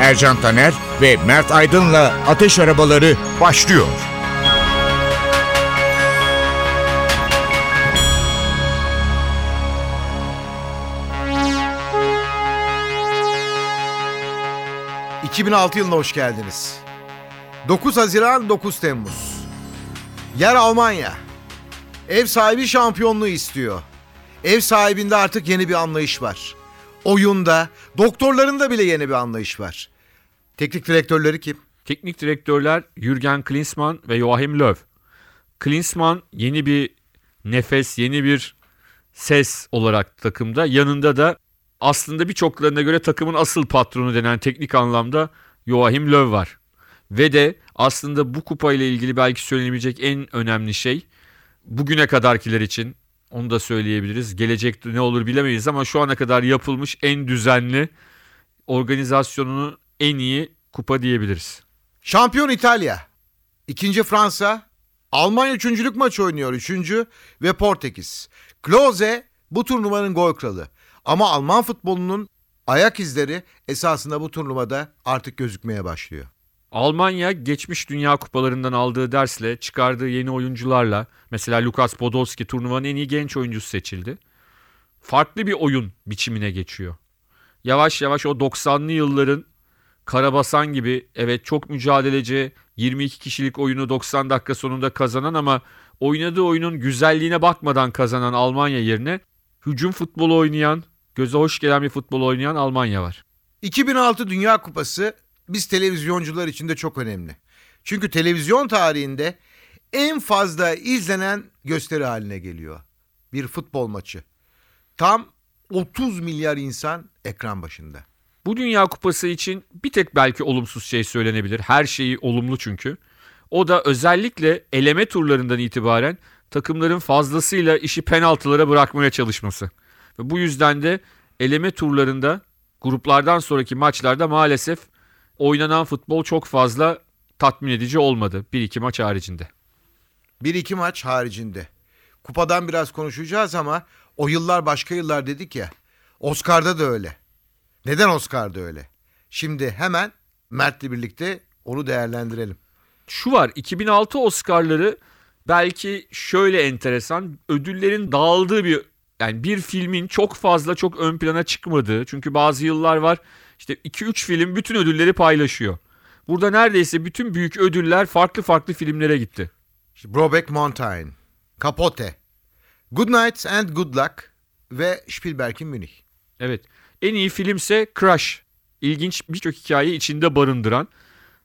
Ercan Taner ve Mert Aydın'la Ateş Arabaları başlıyor. ...2006 yılına hoş geldiniz. 9 Haziran 9 Temmuz. Yer Almanya. Ev sahibi şampiyonluğu istiyor. Ev sahibinde artık yeni bir anlayış var. Oyunda, doktorlarında bile yeni bir anlayış var. Teknik direktörleri kim? Teknik direktörler Jürgen Klinsmann ve Joachim Löw. Klinsmann yeni bir nefes, yeni bir ses olarak takımda. Yanında da aslında birçoklarına göre takımın asıl patronu denen teknik anlamda Joachim Löw var. Ve de aslında bu kupa ile ilgili belki söylenebilecek en önemli şey bugüne kadarkiler için onu da söyleyebiliriz. Gelecekte ne olur bilemeyiz ama şu ana kadar yapılmış en düzenli organizasyonunu en iyi kupa diyebiliriz. Şampiyon İtalya. İkinci Fransa. Almanya üçüncülük maçı oynuyor üçüncü ve Portekiz. Klose bu turnuvanın gol kralı. Ama Alman futbolunun ayak izleri esasında bu turnuvada artık gözükmeye başlıyor. Almanya geçmiş dünya kupalarından aldığı dersle çıkardığı yeni oyuncularla mesela Lukas Podolski turnuvanın en iyi genç oyuncusu seçildi. Farklı bir oyun biçimine geçiyor. Yavaş yavaş o 90'lı yılların Karabasan gibi evet çok mücadeleci 22 kişilik oyunu 90 dakika sonunda kazanan ama oynadığı oyunun güzelliğine bakmadan kazanan Almanya yerine hücum futbolu oynayan, göze hoş gelen bir futbol oynayan Almanya var. 2006 Dünya Kupası biz televizyoncular için de çok önemli. Çünkü televizyon tarihinde en fazla izlenen gösteri haline geliyor. Bir futbol maçı. Tam 30 milyar insan ekran başında. Bu Dünya Kupası için bir tek belki olumsuz şey söylenebilir. Her şeyi olumlu çünkü. O da özellikle eleme turlarından itibaren takımların fazlasıyla işi penaltılara bırakmaya çalışması. Ve bu yüzden de eleme turlarında gruplardan sonraki maçlarda maalesef oynanan futbol çok fazla tatmin edici olmadı. Bir iki maç haricinde. Bir iki maç haricinde. Kupadan biraz konuşacağız ama o yıllar başka yıllar dedik ya. Oscar'da da öyle. Neden Oscar'da öyle? Şimdi hemen Mert'le birlikte onu değerlendirelim. Şu var 2006 Oscar'ları belki şöyle enteresan ödüllerin dağıldığı bir yani bir filmin çok fazla çok ön plana çıkmadığı çünkü bazı yıllar var işte 2-3 film bütün ödülleri paylaşıyor. Burada neredeyse bütün büyük ödüller farklı farklı filmlere gitti. Brokeback Mountain, Capote, Good Night and Good Luck ve Spielberg'in Münih. Evet. En iyi filmse Crash. İlginç birçok hikayeyi içinde barındıran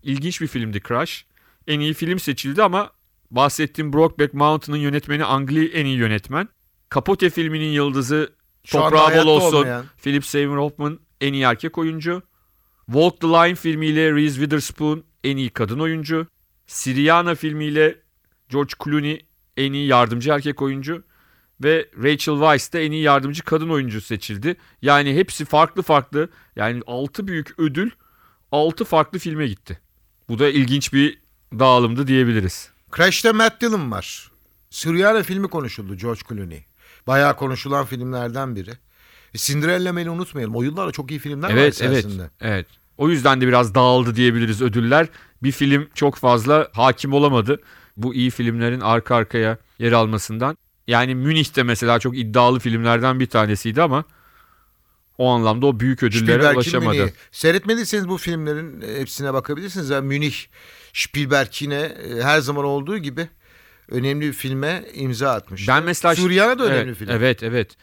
ilginç bir filmdi Crash. En iyi film seçildi ama bahsettiğim Brokeback Mountain'ın yönetmeni Ang Lee en iyi yönetmen. Capote filminin yıldızı toprağı bol olsun. olmayan. Philip Seymour Hoffman en iyi erkek oyuncu. Walk the Line filmiyle Reese Witherspoon en iyi kadın oyuncu. Syriana filmiyle George Clooney en iyi yardımcı erkek oyuncu. Ve Rachel Weisz de en iyi yardımcı kadın oyuncu seçildi. Yani hepsi farklı farklı. Yani 6 büyük ödül 6 farklı filme gitti. Bu da ilginç bir dağılımdı diyebiliriz. Crash'te Matt Dillon var. Syriana filmi konuşuldu George Clooney. Bayağı konuşulan filmlerden biri. E, Cinderella Man'i unutmayalım. O yıllarda çok iyi filmler var Evet evet evet. O yüzden de biraz dağıldı diyebiliriz ödüller. Bir film çok fazla hakim olamadı. Bu iyi filmlerin arka arkaya yer almasından. Yani Münih'te mesela çok iddialı filmlerden bir tanesiydi ama o anlamda o büyük ödüllere Spielberg'in ulaşamadı. Münih'i. Seyretmediyseniz bu filmlerin hepsine bakabilirsiniz. Yani Münih, Spielberg yine e, her zaman olduğu gibi önemli bir filme imza atmış. Ben mesela Süryana da önemli evet, film. Evet evet.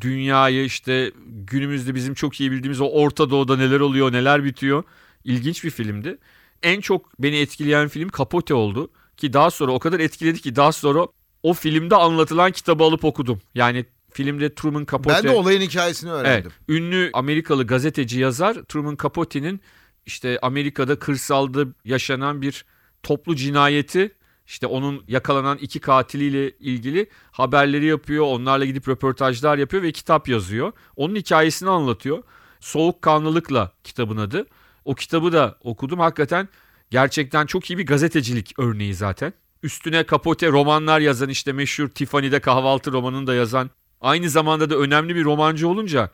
Dünyayı işte günümüzde bizim çok iyi bildiğimiz o Orta Doğu'da neler oluyor, neler bitiyor. İlginç bir filmdi. En çok beni etkileyen film Capote oldu. Ki daha sonra o kadar etkiledi ki daha sonra o filmde anlatılan kitabı alıp okudum. Yani Filmde Truman Capote... Ben de olayın hikayesini Evet, öğrendim. ünlü Amerikalı gazeteci yazar Truman Capote'nin işte Amerika'da kırsalda yaşanan bir toplu cinayeti işte onun yakalanan iki katiliyle ilgili haberleri yapıyor. Onlarla gidip röportajlar yapıyor ve kitap yazıyor. Onun hikayesini anlatıyor. Soğukkanlılıkla kitabın adı. O kitabı da okudum. Hakikaten gerçekten çok iyi bir gazetecilik örneği zaten. Üstüne Capote romanlar yazan işte meşhur Tiffany'de kahvaltı romanını da yazan aynı zamanda da önemli bir romancı olunca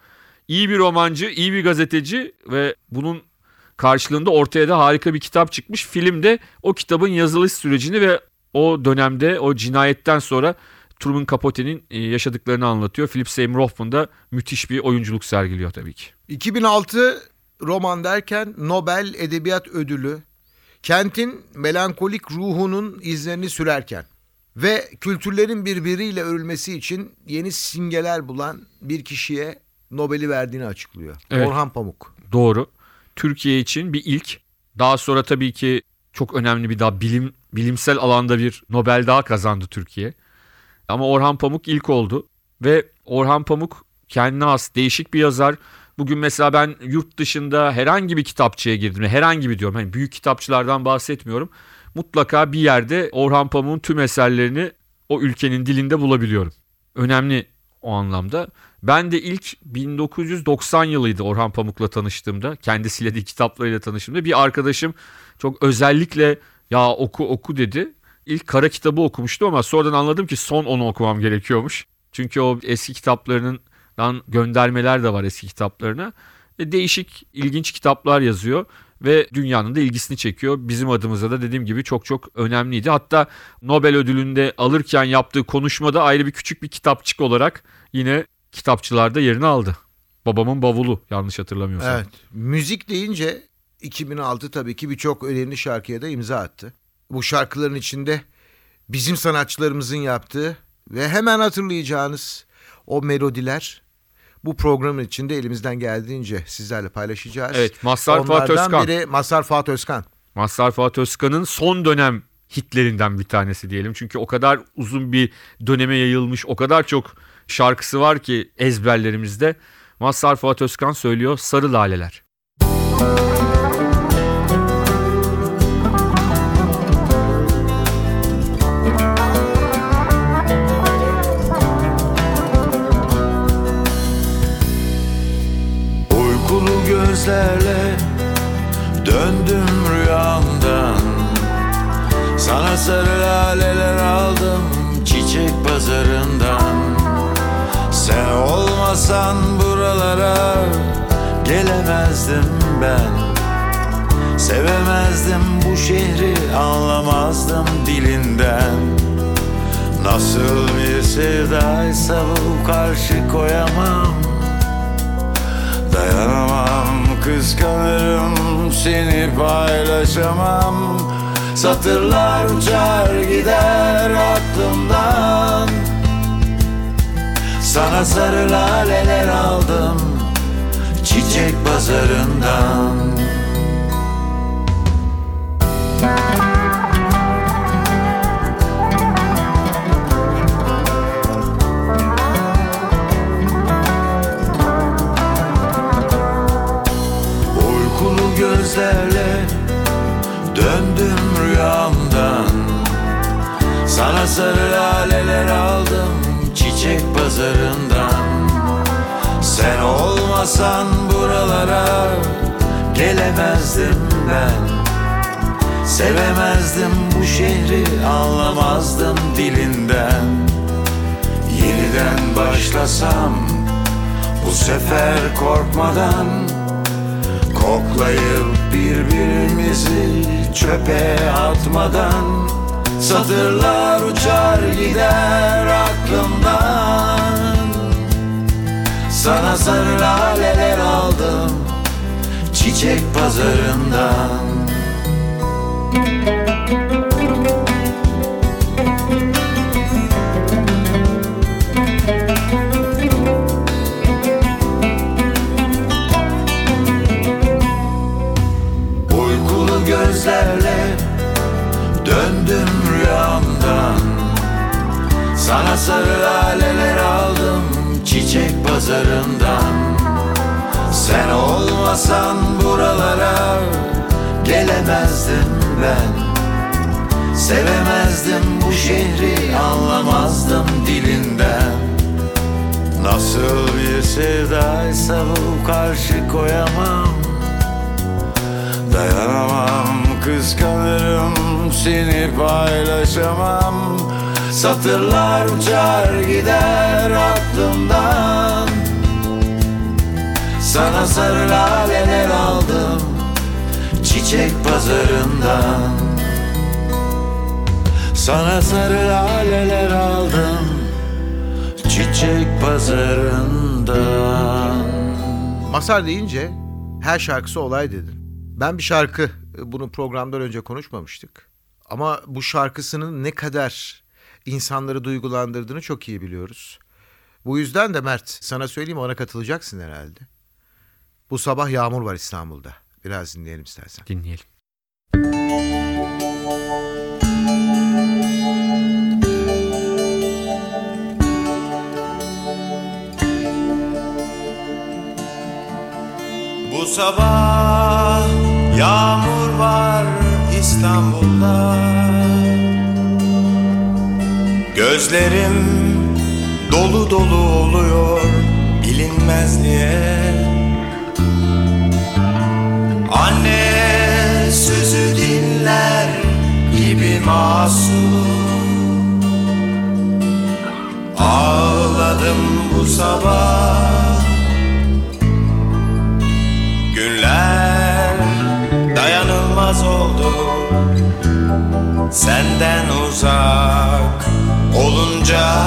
iyi bir romancı, iyi bir gazeteci ve bunun karşılığında ortaya da harika bir kitap çıkmış. Filmde o kitabın yazılış sürecini ve o dönemde o cinayetten sonra Truman Capote'nin e, yaşadıklarını anlatıyor. Philip Seymour Hoffman da müthiş bir oyunculuk sergiliyor tabii ki. 2006 roman derken Nobel Edebiyat Ödülü kentin melankolik ruhunun izlerini sürerken ve kültürlerin birbiriyle örülmesi için yeni simgeler bulan bir kişiye Nobel'i verdiğini açıklıyor. Evet. Orhan Pamuk. Doğru. Türkiye için bir ilk. Daha sonra tabii ki çok önemli bir daha bilim bilimsel alanda bir Nobel daha kazandı Türkiye. Ama Orhan Pamuk ilk oldu ve Orhan Pamuk kendine has değişik bir yazar. Bugün mesela ben yurt dışında herhangi bir kitapçıya girdim. Herhangi bir diyorum. Hani büyük kitapçılardan bahsetmiyorum. Mutlaka bir yerde Orhan Pamuk'un tüm eserlerini o ülkenin dilinde bulabiliyorum. Önemli o anlamda. Ben de ilk 1990 yılıydı Orhan Pamuk'la tanıştığımda. Kendisiyle de kitaplarıyla tanıştığımda. Bir arkadaşım çok özellikle ya oku oku dedi. İlk kara kitabı okumuştu ama sonradan anladım ki son onu okumam gerekiyormuş. Çünkü o eski kitaplarından göndermeler de var eski kitaplarına. E, değişik, ilginç kitaplar yazıyor ve dünyanın da ilgisini çekiyor. Bizim adımıza da dediğim gibi çok çok önemliydi. Hatta Nobel ödülünde alırken yaptığı konuşmada ayrı bir küçük bir kitapçık olarak yine kitapçılarda yerini aldı. Babamın bavulu yanlış hatırlamıyorsam. Evet. Müzik deyince 2006 tabii ki birçok önemli şarkıya da imza attı. Bu şarkıların içinde bizim sanatçılarımızın yaptığı ve hemen hatırlayacağınız o melodiler bu programın içinde elimizden geldiğince sizlerle paylaşacağız. Evet Mazhar Fuat Özkan. biri Mazhar Fuat Özkan. Mazhar Fuat Özkan'ın son dönem hitlerinden bir tanesi diyelim. Çünkü o kadar uzun bir döneme yayılmış, o kadar çok şarkısı var ki ezberlerimizde. Mazhar Fuat Özkan söylüyor Sarı Laleler. Uykulu gözlerle döndüm rüyamdan Sana sarı laleler aldım çiçek pazarından Sen olmasan buralara gelemezdim ben. Sevemezdim bu şehri anlamazdım dilinden. Nasıl bir sevdaysa bu karşı koyamam. Dayanamam kıskanırım seni paylaşamam. Satırlar uçar gider aklımdan Sana sarı laleler aldım çiçek pazarından. Uykulu gözlerle döndüm rüyamdan. Sana sarı aldım çiçek pazarından. Sen olmasan buralara gelemezdim ben. Sevemezdim bu şehri anlamazdım dilinden. Yeniden başlasam bu sefer korkmadan Koklayıp birbirimizi çöpe atmadan. Satırlar uçar gider aklımdan Sana sarı laleler aldım çiçek pazarından. Uykulu Sana sarı laleler aldım çiçek pazarından. Sen olmasan buralara gelemezdim ben. Sevemezdim bu şehri anlamazdım dilinden. Nasıl bir sevdaysa bu karşı koyamam. Dayanamam kıskanırım seni paylaşamam Satırlar uçar gider aklımdan Sana sarı laleler aldım çiçek pazarından Sana sarı laleler aldım çiçek pazarından Masar deyince her şarkısı olay dedin. Ben bir şarkı e, bunu programdan önce konuşmamıştık. Ama bu şarkısının ne kadar insanları duygulandırdığını çok iyi biliyoruz. Bu yüzden de Mert sana söyleyeyim ona katılacaksın herhalde. Bu sabah yağmur var İstanbul'da. Biraz dinleyelim istersen. Dinleyelim. Bu sabah yağmur var İstanbul'da Gözlerim dolu dolu oluyor bilinmez niye Anne sözü dinler gibi masum. Ağladım bu sabah. Günler dayanılmaz oldu. Senden uzak olunca.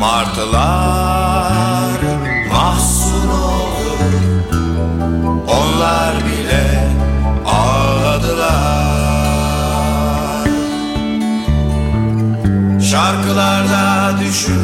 Martılar mahzun oldu. Onlar bile ağladılar. Şarkılarda düşünmek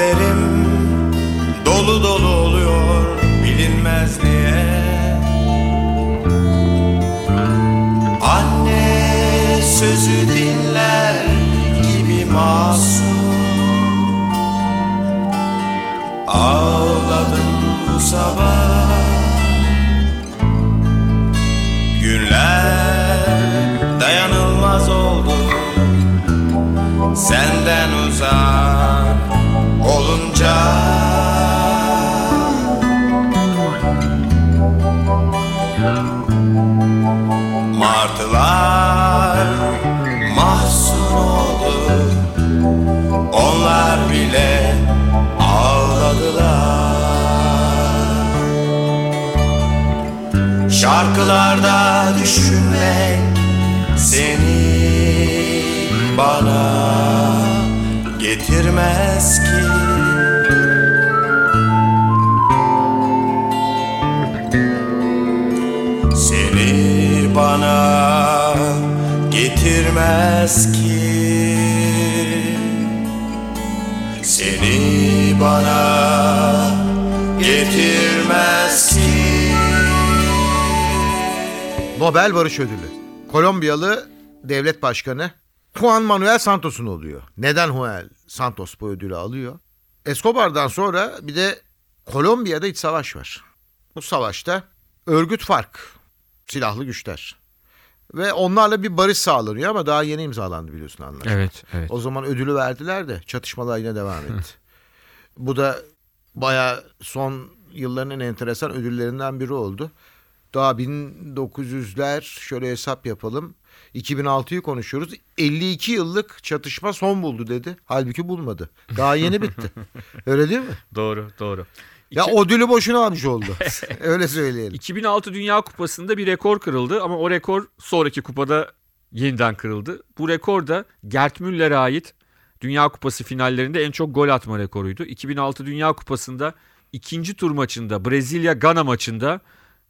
Gözlerim dolu dolu oluyor bilinmez niye Anne sözü dinler gibi masum. Ağladım bu sabah Martılar mahzun oldu. Onlar bile ağladılar. Şarkılarda düşünmek seni bana getirmez ki bana getirmez ki Seni bana getirmez ki Nobel Barış Ödülü. Kolombiyalı devlet başkanı Juan Manuel Santos'un oluyor. Neden Juan Santos bu ödülü alıyor? Escobar'dan sonra bir de Kolombiya'da iç savaş var. Bu savaşta örgüt fark, silahlı güçler. Ve onlarla bir barış sağlanıyor ama daha yeni imzalandı biliyorsun anlaşma. Evet, evet. O zaman ödülü verdiler de çatışmalar yine devam etti. Bu da baya son yılların en enteresan ödüllerinden biri oldu. Daha 1900'ler şöyle hesap yapalım. 2006'yı konuşuyoruz. 52 yıllık çatışma son buldu dedi. Halbuki bulmadı. Daha yeni bitti. Öyle değil mi? Doğru, doğru. Ya İki- ödülü boşuna almış oldu. Öyle söyleyelim. 2006 Dünya Kupası'nda bir rekor kırıldı ama o rekor sonraki kupada yeniden kırıldı. Bu rekor da Gerd Müller'e ait Dünya Kupası finallerinde en çok gol atma rekoruydu. 2006 Dünya Kupası'nda ikinci tur maçında Brezilya-Gana maçında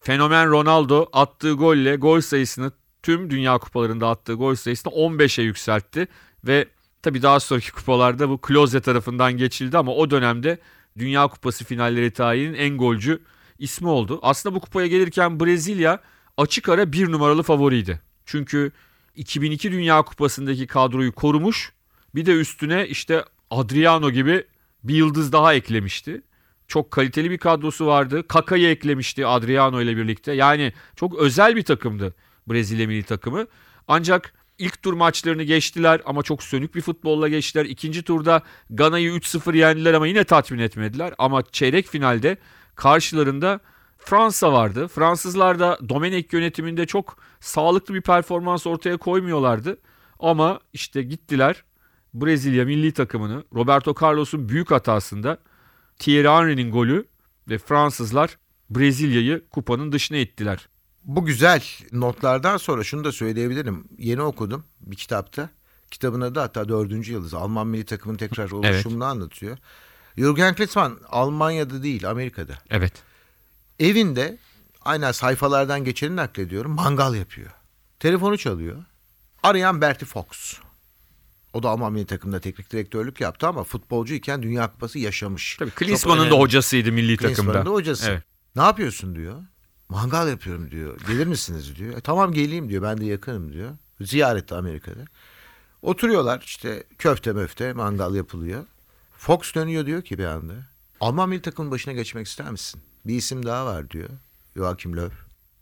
fenomen Ronaldo attığı golle gol sayısını tüm Dünya Kupalarında attığı gol sayısını 15'e yükseltti ve tabii daha sonraki kupalarda bu Klose tarafından geçildi ama o dönemde Dünya Kupası finalleri tarihinin en golcü ismi oldu. Aslında bu kupaya gelirken Brezilya açık ara bir numaralı favoriydi. Çünkü 2002 Dünya Kupası'ndaki kadroyu korumuş bir de üstüne işte Adriano gibi bir yıldız daha eklemişti. Çok kaliteli bir kadrosu vardı. Kaka'yı eklemişti Adriano ile birlikte. Yani çok özel bir takımdı Brezilya milli takımı. Ancak ilk tur maçlarını geçtiler ama çok sönük bir futbolla geçtiler. İkinci turda Gana'yı 3-0 yendiler ama yine tatmin etmediler. Ama çeyrek finalde karşılarında Fransa vardı. Fransızlar da Domenech yönetiminde çok sağlıklı bir performans ortaya koymuyorlardı. Ama işte gittiler Brezilya milli takımını Roberto Carlos'un büyük hatasında Thierry Henry'nin golü ve Fransızlar Brezilya'yı kupanın dışına ittiler. Bu güzel notlardan sonra şunu da söyleyebilirim. Yeni okudum bir kitapta. Kitabın adı hatta dördüncü yıldız. Alman milli takımın tekrar oluşumunu anlatıyor. Jürgen Klinsmann Almanya'da değil Amerika'da. Evet. Evinde aynen sayfalardan geçeni naklediyorum mangal yapıyor. Telefonu çalıyor. Arayan Bertie Fox. O da Alman milli takımda teknik direktörlük yaptı ama futbolcuyken Dünya Kupası yaşamış. Tabii Klinsmann'ın da hocasıydı milli Klinsmann'ın takımda. da hocası. Evet. Ne yapıyorsun diyor. Mangal yapıyorum diyor. Gelir misiniz diyor. E, tamam geleyim diyor. Ben de yakınım diyor. Ziyarette Amerika'da. Oturuyorlar işte köfte möfte mangal yapılıyor. Fox dönüyor diyor ki bir anda. Alman milli takımın başına geçmek ister misin? Bir isim daha var diyor. Joachim Löw.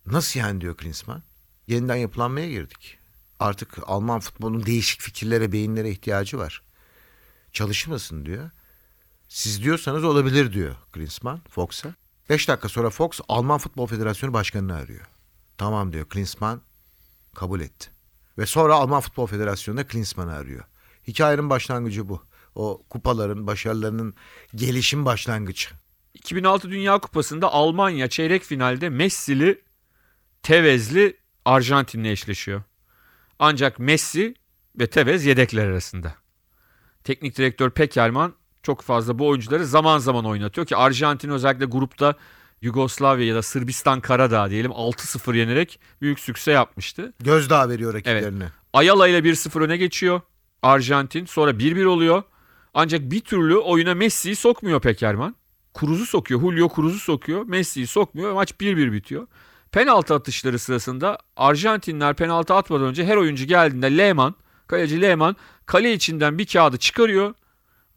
Nasıl yani diyor Klinsmann. Yeniden yapılanmaya girdik. Artık Alman futbolunun değişik fikirlere, beyinlere ihtiyacı var. Çalışır mısın diyor. Siz diyorsanız olabilir diyor Klinsmann Fox'a. Beş dakika sonra Fox Alman Futbol Federasyonu Başkanı'nı arıyor. Tamam diyor Klinsmann kabul etti. Ve sonra Alman Futbol Federasyonu'nda Klinsmann'ı arıyor. Hikayenin başlangıcı bu. O kupaların, başarılarının gelişim başlangıcı. 2006 Dünya Kupası'nda Almanya çeyrek finalde Messi'li, Tevez'li Arjantin'le eşleşiyor. Ancak Messi ve Tevez yedekler arasında. Teknik direktör Pekerman çok fazla bu oyuncuları zaman zaman oynatıyor ki Arjantin özellikle grupta Yugoslavya ya da Sırbistan Karadağ diyelim 6-0 yenerek büyük sükse yapmıştı. Gözdağı veriyor rakiplerine. Ayala ile 1-0 öne geçiyor Arjantin. Sonra 1-1 oluyor. Ancak bir türlü oyuna Messi'yi sokmuyor Pekerman. Cruz'u sokuyor. Julio Cruz'u sokuyor. Messi'yi sokmuyor. Maç 1-1 bitiyor. Penaltı atışları sırasında Arjantinler penaltı atmadan önce her oyuncu geldiğinde Lehmann, kaleci Lehmann kale içinden bir kağıdı çıkarıyor.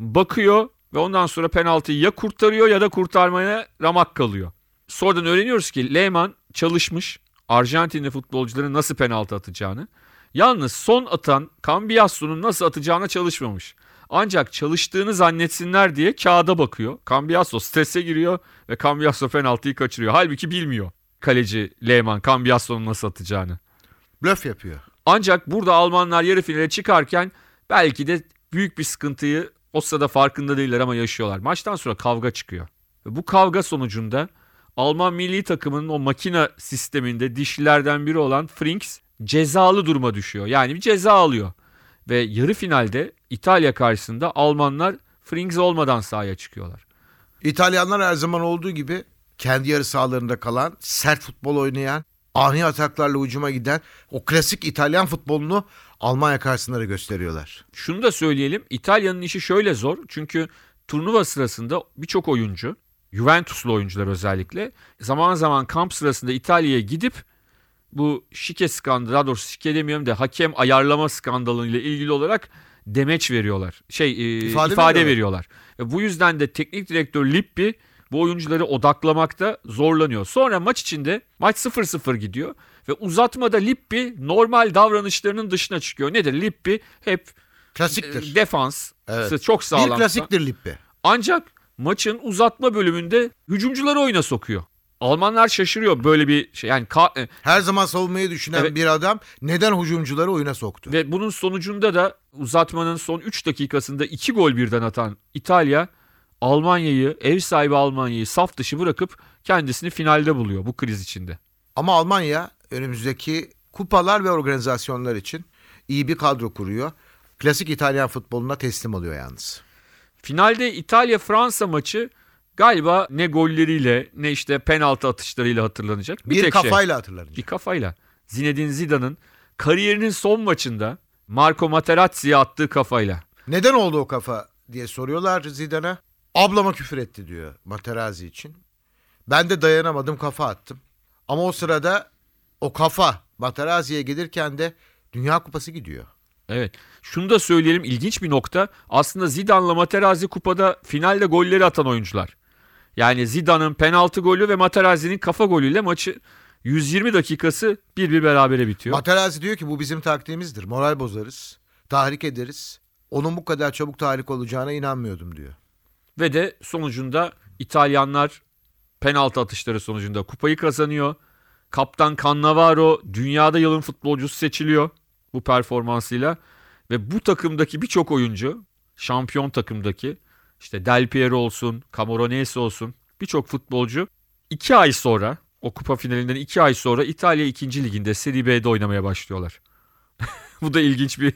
Bakıyor ve ondan sonra penaltıyı ya kurtarıyor ya da kurtarmaya ramak kalıyor. Sonradan öğreniyoruz ki Lehmann çalışmış Arjantinli futbolcuların nasıl penaltı atacağını. Yalnız son atan Cambiasso'nun nasıl atacağına çalışmamış. Ancak çalıştığını zannetsinler diye kağıda bakıyor. Cambiasso strese giriyor ve Cambiasso penaltıyı kaçırıyor. Halbuki bilmiyor kaleci Lehmann Cambiasso'nun nasıl atacağını. Blöf yapıyor. Ancak burada Almanlar yarı finale çıkarken belki de büyük bir sıkıntıyı o sırada farkında değiller ama yaşıyorlar. Maçtan sonra kavga çıkıyor. Ve bu kavga sonucunda Alman milli takımının o makine sisteminde dişlilerden biri olan Frings cezalı duruma düşüyor. Yani bir ceza alıyor. Ve yarı finalde İtalya karşısında Almanlar Frings olmadan sahaya çıkıyorlar. İtalyanlar her zaman olduğu gibi kendi yarı sahalarında kalan, sert futbol oynayan, ani ataklarla ucuma giden o klasik İtalyan futbolunu Almanya karşısında da gösteriyorlar. Şunu da söyleyelim. İtalya'nın işi şöyle zor. Çünkü turnuva sırasında birçok oyuncu, Juventuslu oyuncular özellikle zaman zaman kamp sırasında İtalya'ya gidip bu şike skandalı, daha doğrusu şike demiyorum da hakem ayarlama skandalıyla ilgili olarak demeç veriyorlar. Şey e, İfade ifade, veriyorlar. veriyorlar. Ve bu yüzden de teknik direktör Lippi bu oyuncuları odaklamakta zorlanıyor. Sonra maç içinde maç 0-0 gidiyor ve uzatmada Lippi normal davranışlarının dışına çıkıyor. Nedir? Lippi hep Klasiktir. e, defans Evet. çok sağlam. bir klasiktir Lippi. Ancak maçın uzatma bölümünde hücumcuları oyuna sokuyor. Almanlar şaşırıyor böyle bir şey. Yani ka- e, Her zaman savunmayı düşünen Evet. bir adam neden hücumcuları oyuna soktu? ve bunun sonucunda da uzatmanın son 3 dakikasında 2 gol birden atan İtalya Almanya'yı, ev sahibi Almanya'yı saf dışı bırakıp kendisini finalde buluyor bu kriz içinde. Ama Almanya önümüzdeki kupalar ve organizasyonlar için iyi bir kadro kuruyor. Klasik İtalyan futboluna teslim oluyor yalnız. Finalde İtalya-Fransa maçı galiba ne golleriyle ne işte penaltı atışlarıyla hatırlanacak. Bir, tek şey. kafayla hatırlanacak. bir kafayla. Zinedine Zidane'ın kariyerinin son maçında Marco Materazzi'ye attığı kafayla. Neden oldu o kafa diye soruyorlar Zidane'a. Ablama küfür etti diyor Materazzi için. Ben de dayanamadım kafa attım. Ama o sırada o kafa Materazzi'ye gelirken de Dünya Kupası gidiyor. Evet. Şunu da söyleyelim ilginç bir nokta. Aslında Zidane'la Materazzi kupada finalde golleri atan oyuncular. Yani Zidane'ın penaltı golü ve Materazzi'nin kafa golüyle maçı 120 dakikası bir bir berabere bitiyor. Materazzi diyor ki bu bizim taktiğimizdir. Moral bozarız. Tahrik ederiz. Onun bu kadar çabuk tahrik olacağına inanmıyordum diyor. Ve de sonucunda İtalyanlar penaltı atışları sonucunda kupayı kazanıyor. Kaptan Cannavaro dünyada yılın futbolcusu seçiliyor bu performansıyla. Ve bu takımdaki birçok oyuncu şampiyon takımdaki işte Del Piero olsun, Camoranesi olsun birçok futbolcu iki ay sonra o kupa finalinden iki ay sonra İtalya 2. liginde Serie B'de oynamaya başlıyorlar. bu da ilginç bir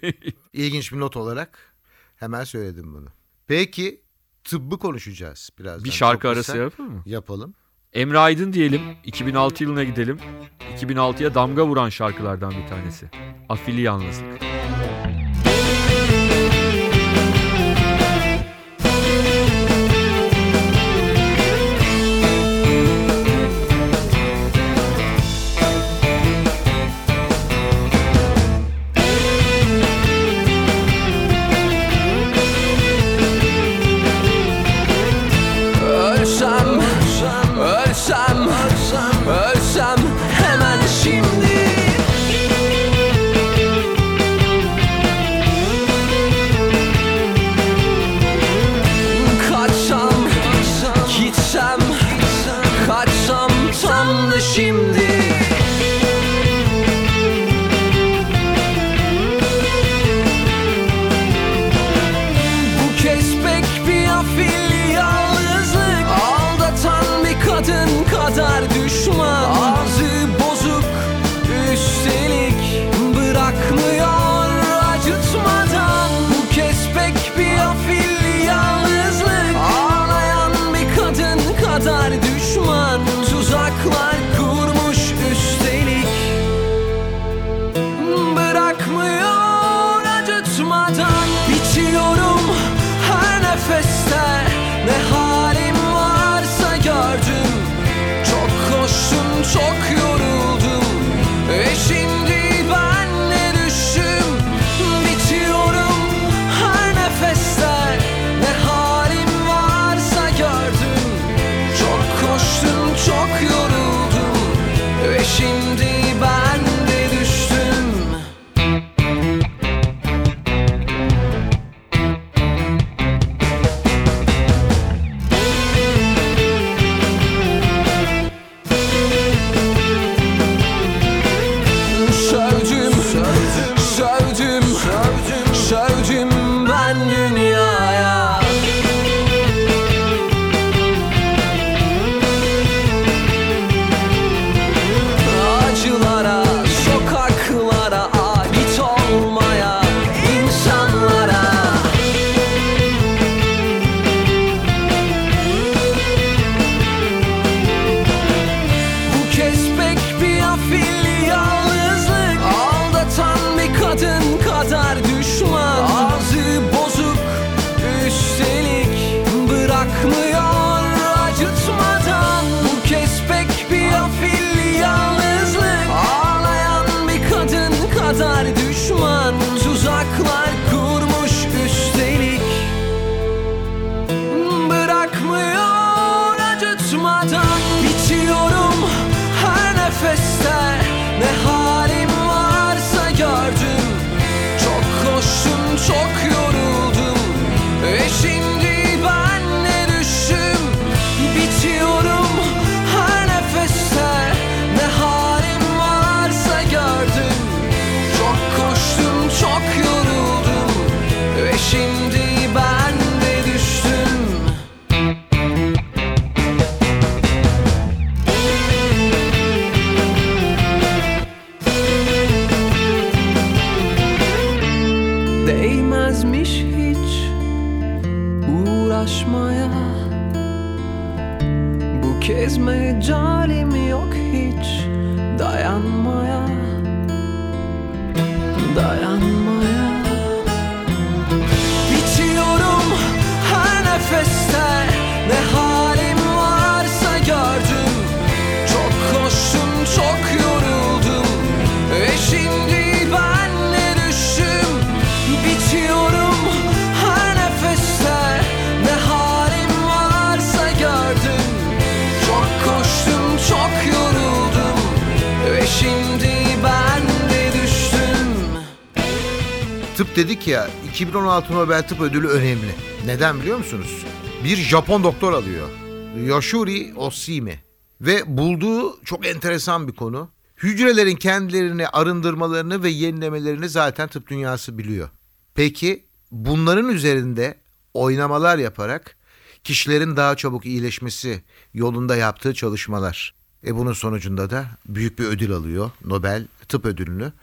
İlginç bir not olarak hemen söyledim bunu. Peki tıbbı konuşacağız birazdan. bir şarkı Çok arası yapalım mı? yapalım. Emre Aydın diyelim. 2006 yılına gidelim. 2006'ya damga vuran şarkılardan bir tanesi. Afili Yalnızlık. Dedik ya 2016 Nobel Tıp Ödülü önemli. Neden biliyor musunuz? Bir Japon doktor alıyor. Yoshuri Oshimi. Ve bulduğu çok enteresan bir konu. Hücrelerin kendilerini arındırmalarını ve yenilemelerini zaten tıp dünyası biliyor. Peki bunların üzerinde oynamalar yaparak kişilerin daha çabuk iyileşmesi yolunda yaptığı çalışmalar. E bunun sonucunda da büyük bir ödül alıyor. Nobel Tıp Ödülünü.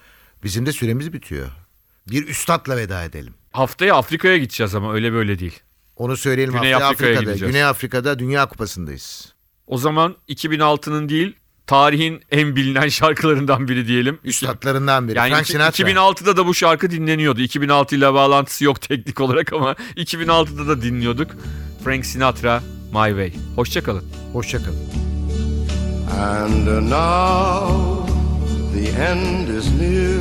Bizim de süremiz bitiyor. Bir üstadla veda edelim. Haftaya Afrika'ya gideceğiz ama öyle böyle değil. Onu söyleyelim Güney haftaya Afrika'ya Afrika'da. gideceğiz. Güney Afrika'da Dünya Kupası'ndayız. O zaman 2006'nın değil tarihin en bilinen şarkılarından biri diyelim. Üstadlarından biri. Yani Frank Sinatra. 2006'da da bu şarkı dinleniyordu. 2006 ile bağlantısı yok teknik olarak ama 2006'da da dinliyorduk. Frank Sinatra, My Way. Hoşçakalın. Hoşçakalın. And now the end is near,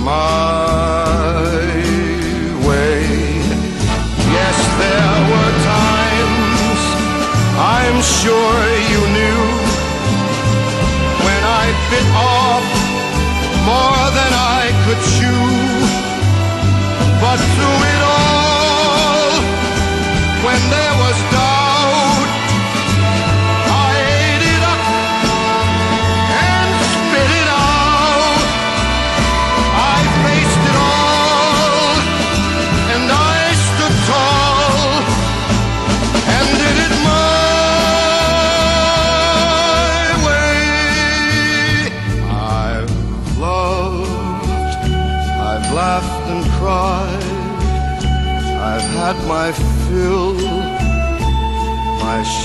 my